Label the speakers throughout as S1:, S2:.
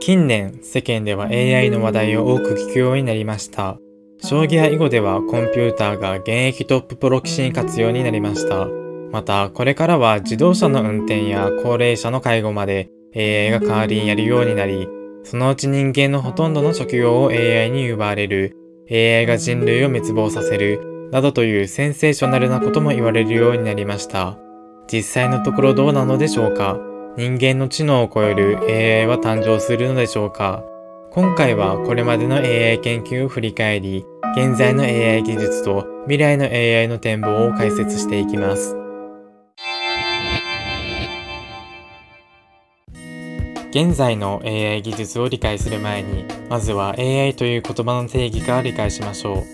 S1: 近年、世間では AI の話題を多く聞くようになりました。将棋や囲碁ではコンピューターが現役トッププロ棋士に活用になりました。また、これからは自動車の運転や高齢者の介護まで AI が代わりにやるようになり、そのうち人間のほとんどの職業を AI に奪われる、AI が人類を滅亡させる、などというセンセーショナルなことも言われるようになりました。実際のところどうなのでしょうか？人間の知能を超える AI は誕生するのでしょうか？今回はこれまでの AI 研究を振り返り、現在の AI 技術と未来の AI の展望を解説していきます。現在の AI 技術を理解する前に、まずは AI という言葉の定義から理解しましょ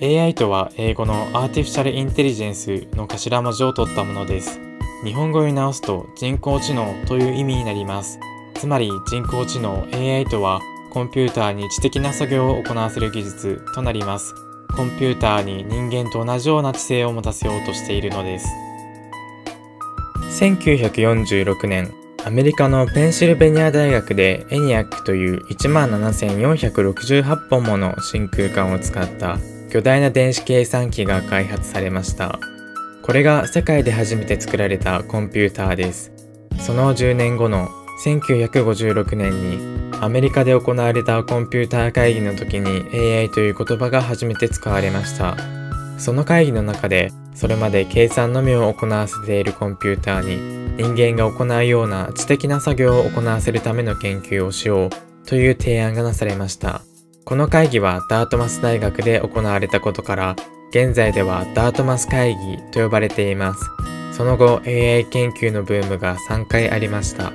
S1: う。AI とは英語の Artificial Intelligence の頭文字を取ったものです。日本語に直すと人工知能という意味になります。つまり人工知能 AI とはコンピューターに知的な作業を行わせる技術となります。コンピューターに人間と同じような知性を持たせようとしているのです。1946年、アメリカのペンシルベニア大学でエニアックという17,468本もの真空管を使った巨大な電子計算機が開発されました。これが世界で初めて作られたコンピューターです。その10年後の1956年にアメリカで行われたコンピューター会議の時に AI という言葉が初めて使われました。その会議の中でそれまで計算のみを行わせているコンピューターに人間が行うような知的な作業を行わせるための研究をしようという提案がなされました。この会議はダートマス大学で行われたことから現在ではダートマス会議と呼ばれています。その後 AI 研究のブームが3回ありました。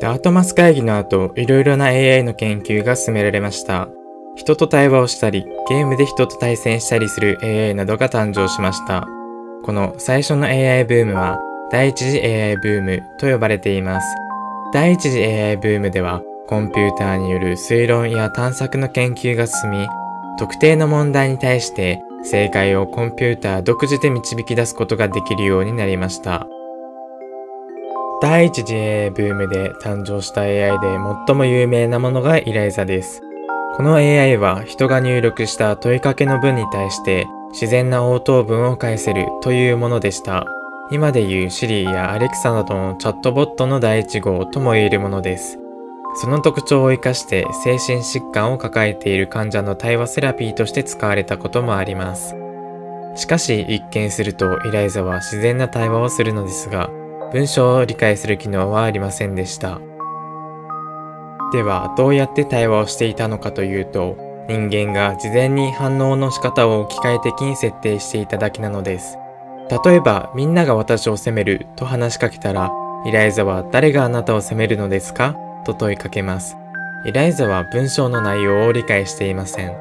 S1: ダートマス会議の後、いろいろな AI の研究が進められました。人と対話をしたり、ゲームで人と対戦したりする AI などが誕生しました。この最初の AI ブームは、第一次 AI ブームと呼ばれています。第一次 AI ブームでは、コンピューターによる推論や探索の研究が進み、特定の問題に対して正解をコンピューター独自で導き出すことができるようになりました。第一次 AI ブームで誕生した AI で最も有名なものがイライザです。この AI は人が入力した問いかけの文に対して自然な応答文を返せるというものでした。今でいう Siri や Alexa などのチャットボットの第一号とも言えるものです。その特徴を生かして精神疾患を抱えている患者の対話セラピーとして使われたこともあります。しかし一見するとイライザは自然な対話をするのですが、文章を理解する機能はありませんでした。ではどうやって対話をしていたのかというと、人間が事前に反応の仕方を機械的に設定していただけなのです。例えばみんなが私を責めると話しかけたら、イライザは誰があなたを責めるのですか？と問いかけます。イライザは文章の内容を理解していません。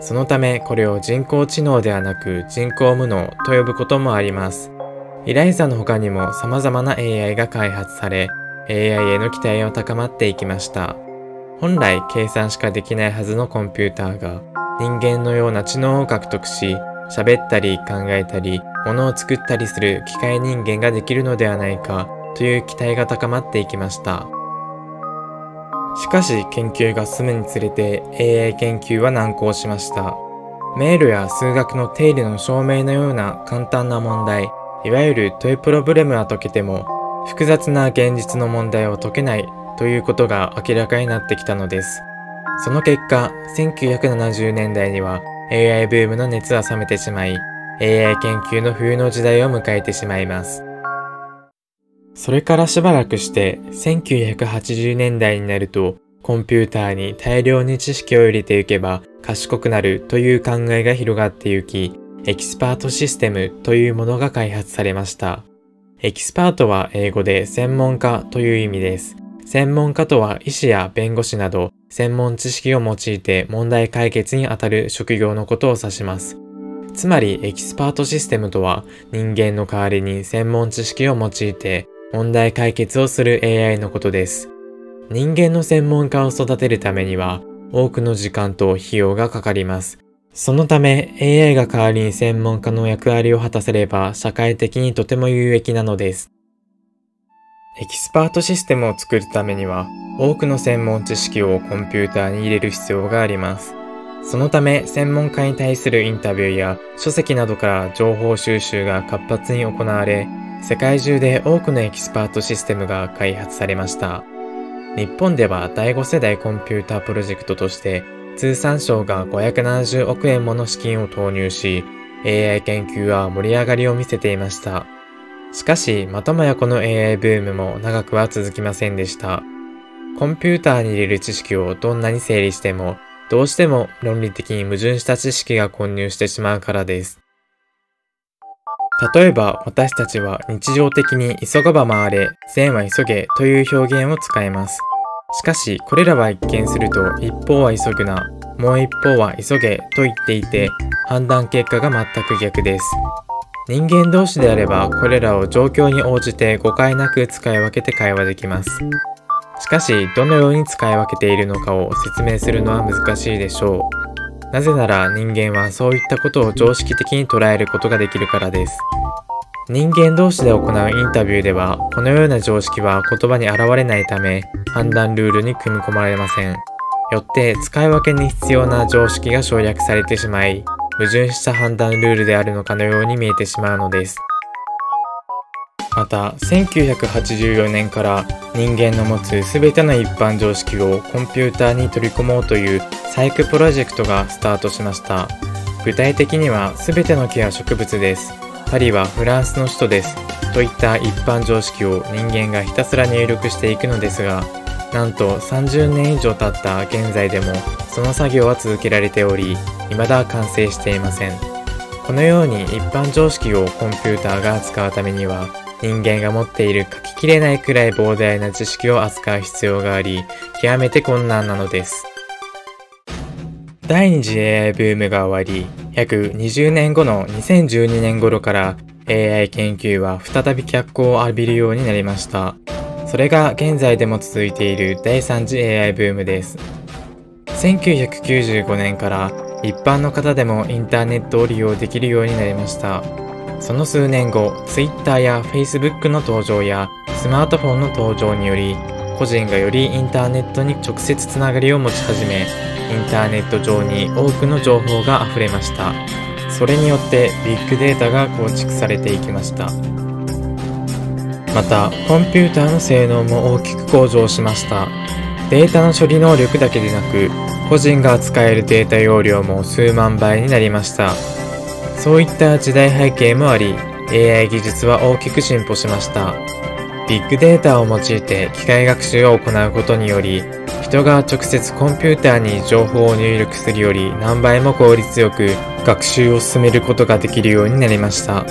S1: そのためこれを人工知能ではなく人工無能と呼ぶこともあります。イライザの他にも様々な AI が開発され、AI への期待を高まっていきました。本来計算しかできないはずのコンピューターが人間のような知能を獲得し、喋ったり考えたり、物を作ったりする機械人間ができるのではないかという期待が高まっていきました。しかし研究が進むにつれて AI 研究は難航しました。迷路や数学の定理の証明のような簡単な問題、いわゆるトイプロブレムは解けても、複雑な現実の問題を解けないということが明らかになってきたのです。その結果、1970年代には AI ブームの熱は冷めてしまい、AI 研究の冬の時代を迎えてしまいます。それからしばらくして1980年代になるとコンピューターに大量に知識を入れていけば賢くなるという考えが広がってゆき、エキスパートシステムというものが開発されました。エキスパートは英語で専門家という意味です。専門家とは医師や弁護士など専門知識を用いて問題解決にあたる職業のことを指します。つまりエキスパートシステムとは人間の代わりに専門知識を用いて問題解決をする AI のことです。人間の専門家を育てるためには多くの時間と費用がかかります。そのため AI が代わりに専門家の役割を果たせれば社会的にとても有益なのです。エキスパートシステムを作るためには多くの専門知識をコンピューターに入れる必要があります。そのため専門家に対するインタビューや書籍などから情報収集が活発に行われ、世界中で多くのエキスパートシステムが開発されました。日本では第5世代コンピュータープロジェクトとして通産省が570億円もの資金を投入し、AI 研究は盛り上がりを見せていました。しかし、またもやこの AI ブームも長くは続きませんでした。コンピューターに入れる知識をどんなに整理しても、どうしても論理的に矛盾した知識が混入してしまうからです。例えば私たちは日常的に急がば回れ、善は急げという表現を使います。しかしこれらは一見すると一方は急ぐな、もう一方は急げと言っていて判断結果が全く逆です。人間同士であればこれらを状況に応じて誤解なく使い分けて会話できます。しかしどのように使い分けているのかを説明するのは難しいでしょう。なぜなら人間はそういったことを常識的に捉えることができるからです。人間同士で行うインタビューではこのような常識は言葉に現れないため判断ルールに組み込まれません。よって使い分けに必要な常識が省略されてしまい矛盾した判断ルールであるのかのように見えてしまうのです。また1984年から人間の持つ全ての一般常識をコンピューターに取り込もうという細工プロジェクトがスタートしました。具体的には全ての木は植物です。パリはフランスの首都です。といった一般常識を人間がひたすら入力していくのですがなんと30年以上経った現在でもその作業は続けられており未だ完成していません。このように一般常識をコンピューターが扱うためには人間が持っている書ききれないくらい膨大な知識を扱う必要があり極めて困難なのです。第二次 AI ブームが終わり約20年後の2012年頃から AI 研究は再び脚光を浴びるようになりました。それが現在でも続いている第3次 AI ブームです。1995年から一般の方でもインターネットを利用できるようになりました。その数年後、Twitter や Facebook の登場やスマートフォンの登場により、個人がよりインターネットに直接つながりを持ち始め、インターネット上に多くの情報が溢れました。それによってビッグデータが構築されていきました。また、コンピューターの性能も大きく向上しました。データの処理能力だけでなく、個人が扱えるデータ容量も数万倍になりました。そういった時代背景もあり、AI 技術は大きく進歩しました。ビッグデータを用いて機械学習を行うことにより、人が直接コンピューターに情報を入力するより何倍も効率よく学習を進めることができるようになりました。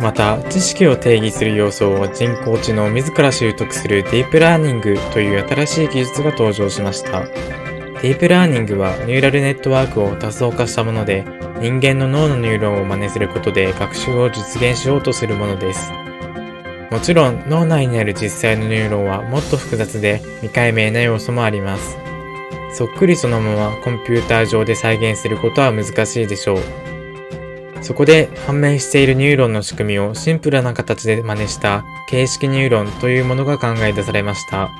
S1: また、知識を定義する要素を人工知能自ら習得するディープラーニングという新しい技術が登場しました。ディープラーニングはニューラルネットワークを多層化したもので、人間の脳のニューロンを真似することで学習を実現しようとするものです。もちろん脳内にある実際のニューロンはもっと複雑で未解明な要素もあります。そっくりそのままコンピューター上で再現することは難しいでしょう。そこで判明しているニューロンの仕組みをシンプルな形で真似した形式ニューロンというものが考え出されました。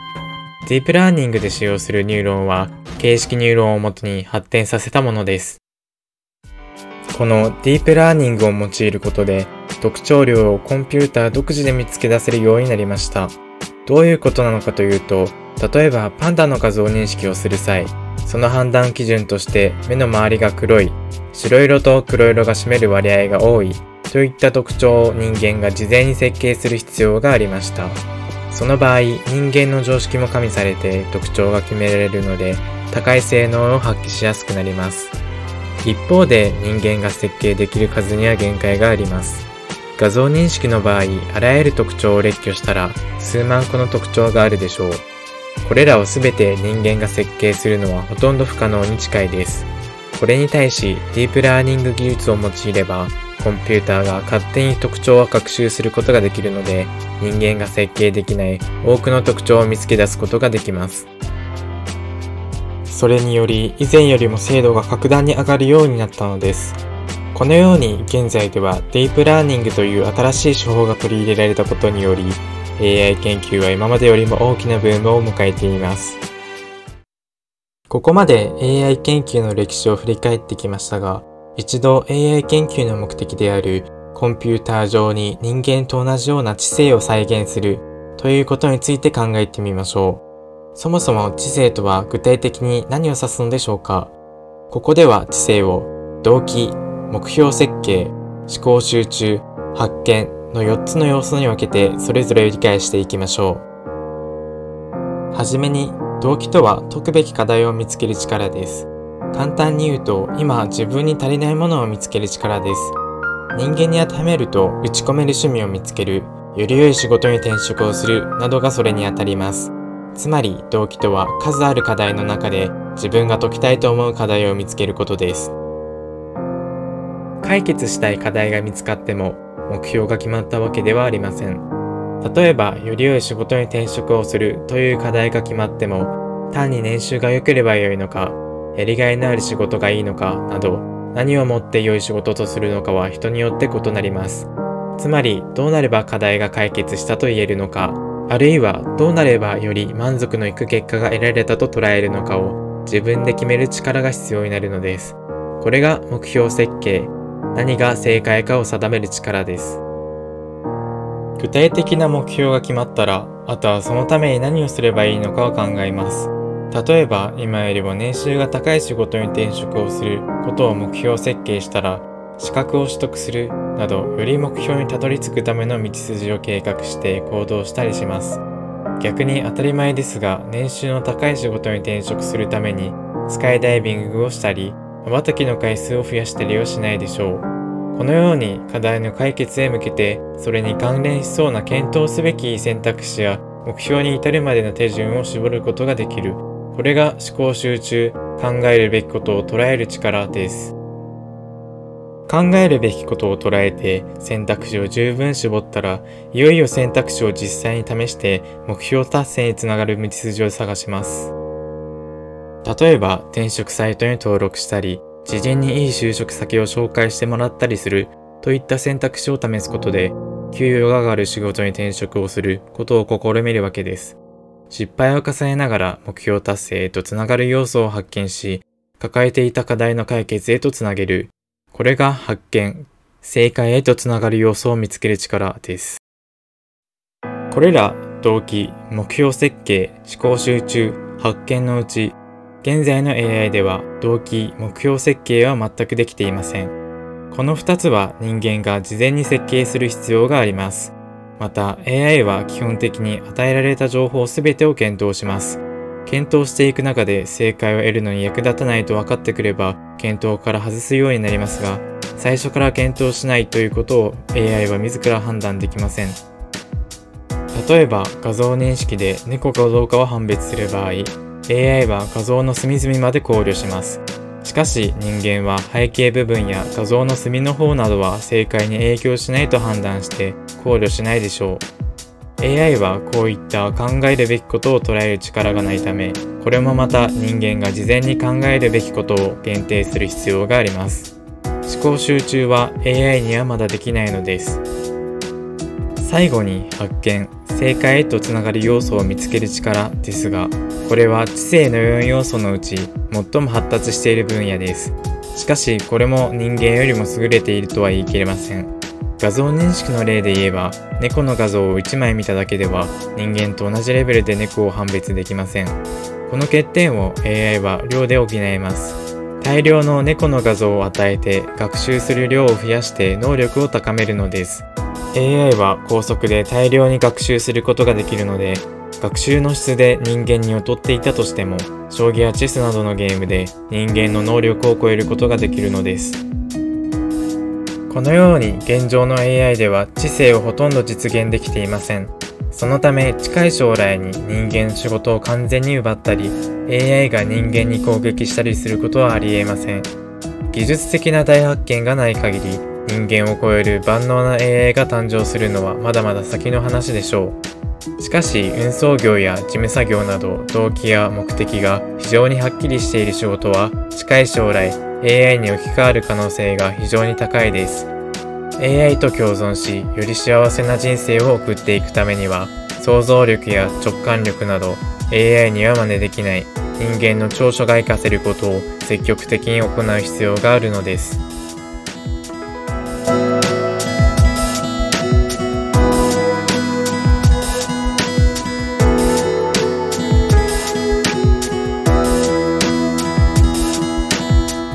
S1: ディープラーニングで使用するニューロンは形式ニューロンをもとに発展させたものです。このディープラーニングを用いることで特徴量をコンピューター独自で見つけ出せるようになりました。どういうことなのかというと、例えばパンダの画像認識をする際、その判断基準として目の周りが黒い、白色と黒色が占める割合が多いといった特徴を人間が事前に設計する必要がありました。その場合、人間の常識も加味されて特徴が決められるので、高い性能を発揮しやすくなります。一方で人間が設計できる数には限界があります。画像認識の場合、あらゆる特徴を列挙したら数万個の特徴があるでしょう。これらをすべて人間が設計するのはほとんど不可能に近いです。これに対し、ディープラーニング技術を用いれば、コンピューターが勝手に特徴を学習することができるので、人間が設計できない多くの特徴を見つけ出すことができます。それにより、以前よりも精度が格段に上がるようになったのです。このように現在ではディープラーニングという新しい手法が取り入れられたことにより AI 研究は今までよりも大きなブームを迎えています。ここまで AI 研究の歴史を振り返ってきましたが、一度 AI 研究の目的であるコンピューター上に人間と同じような知性を再現するということについて考えてみましょう。そもそも知性とは具体的に何を指すのでしょうか？ここでは知性を動機、目標設計、思考集中、発見の4つの要素に分けてそれぞれ理解していきましょう。はじめに動機とは解くべき課題を見つける力です。簡単に言うと、今自分に足りないものを見つける力です。人間に当てはめると、打ち込める趣味を見つける、より良い仕事に転職をするなどがそれにあたります。つまり、動機とは数ある課題の中で自分が解きたいと思う課題を見つけることです。解決したい課題が見つかっても、目標が決まったわけではありません。例えば、より良い仕事に転職をするという課題が決まっても、単に年収が良ければ良いのか、やりがいのある仕事がいいのかなど、何をもって良い仕事とするのかは人によって異なります。つまり、どうなれば課題が解決したと言えるのか、あるいはどうなればより満足のいく結果が得られたと捉えるのかを自分で決める力が必要になるのです。これが目標設計、何が正解かを定める力です。具体的な目標が決まったら、あとはそのために何をすればいいのかを考えます。例えば、今よりも年収が高い仕事に転職をすることを目標設計したら、資格を取得するなど、より目標にたどり着くための道筋を計画して行動したりします。逆に当たり前ですが、年収の高い仕事に転職するために、スカイダイビングをしたり、瞬きの回数を増やしたりはしないでしょう。このように課題の解決へ向けてそれに関連しそうな検討すべき選択肢や目標に至るまでの手順を絞ることができる。これが思考集中、考えるべきことを捉える力です。考えるべきことを捉えて選択肢を十分絞ったら、いよいよ選択肢を実際に試して目標達成につながる道筋を探します。例えば転職サイトに登録したり、事前にいい就職先を紹介してもらったりするといった選択肢を試すことで、給与が上がる仕事に転職をすることを試みるわけです。失敗を重ねながら目標達成へとつながる要素を発見し、抱えていた課題の解決へとつなげる。これが発見、正解へとつながる要素を見つける力です。これら動機、目標設計、思考集中、発見のうち現在の AI では動機、目標設計は全くできていません。この2つは人間が事前に設計する必要があります。また AI は基本的に与えられた情報すべてを検討します。検討していく中で正解を得るのに役立たないと分かってくれば検討から外すようになりますが、最初から検討しないということを AI は自ら判断できません。例えば画像認識で猫かどうかを判別する場合、AI は画像の隅々まで考慮します。しかし人間は背景部分や画像の隅の方などは正解に影響しないと判断して考慮しないでしょう。AI はこういった考えるべきことを捉える力がないため、これもまた人間が事前に考えるべきことを限定する必要があります。思考集中は AI にはまだできないのです。最後に発見、正解へとつながる要素を見つける力ですが、これは知性の4要素のうち最も発達している分野です。しかし、これも人間よりも優れているとは言い切れません。画像認識の例で言えば、猫の画像を1枚見ただけでは人間と同じレベルで猫を判別できません。この欠点を AI は量で補えます。大量の猫の画像を与えて学習する量を増やして能力を高めるのです。AI は高速で大量に学習することができるので、学習の質で人間に劣っていたとしても、将棋やチェスなどのゲームで人間の能力を超えることができるのです。このように現状の AI では知性をほとんど実現できていません。そのため近い将来に人間仕事を完全に奪ったり、AI が人間に攻撃したりすることはありえません。技術的な大発見がない限り、人間を超える万能な AI が誕生するのはまだまだ先の話でしょう。しかし運送業や事務作業など動機や目的が非常にはっきりしている仕事は近い将来 AI に置き換わる可能性が非常に高いです。AI と共存し、より幸せな人生を送っていくためには想像力や直感力など AI には真似できない人間の長所が活かせることを積極的に行う必要があるのです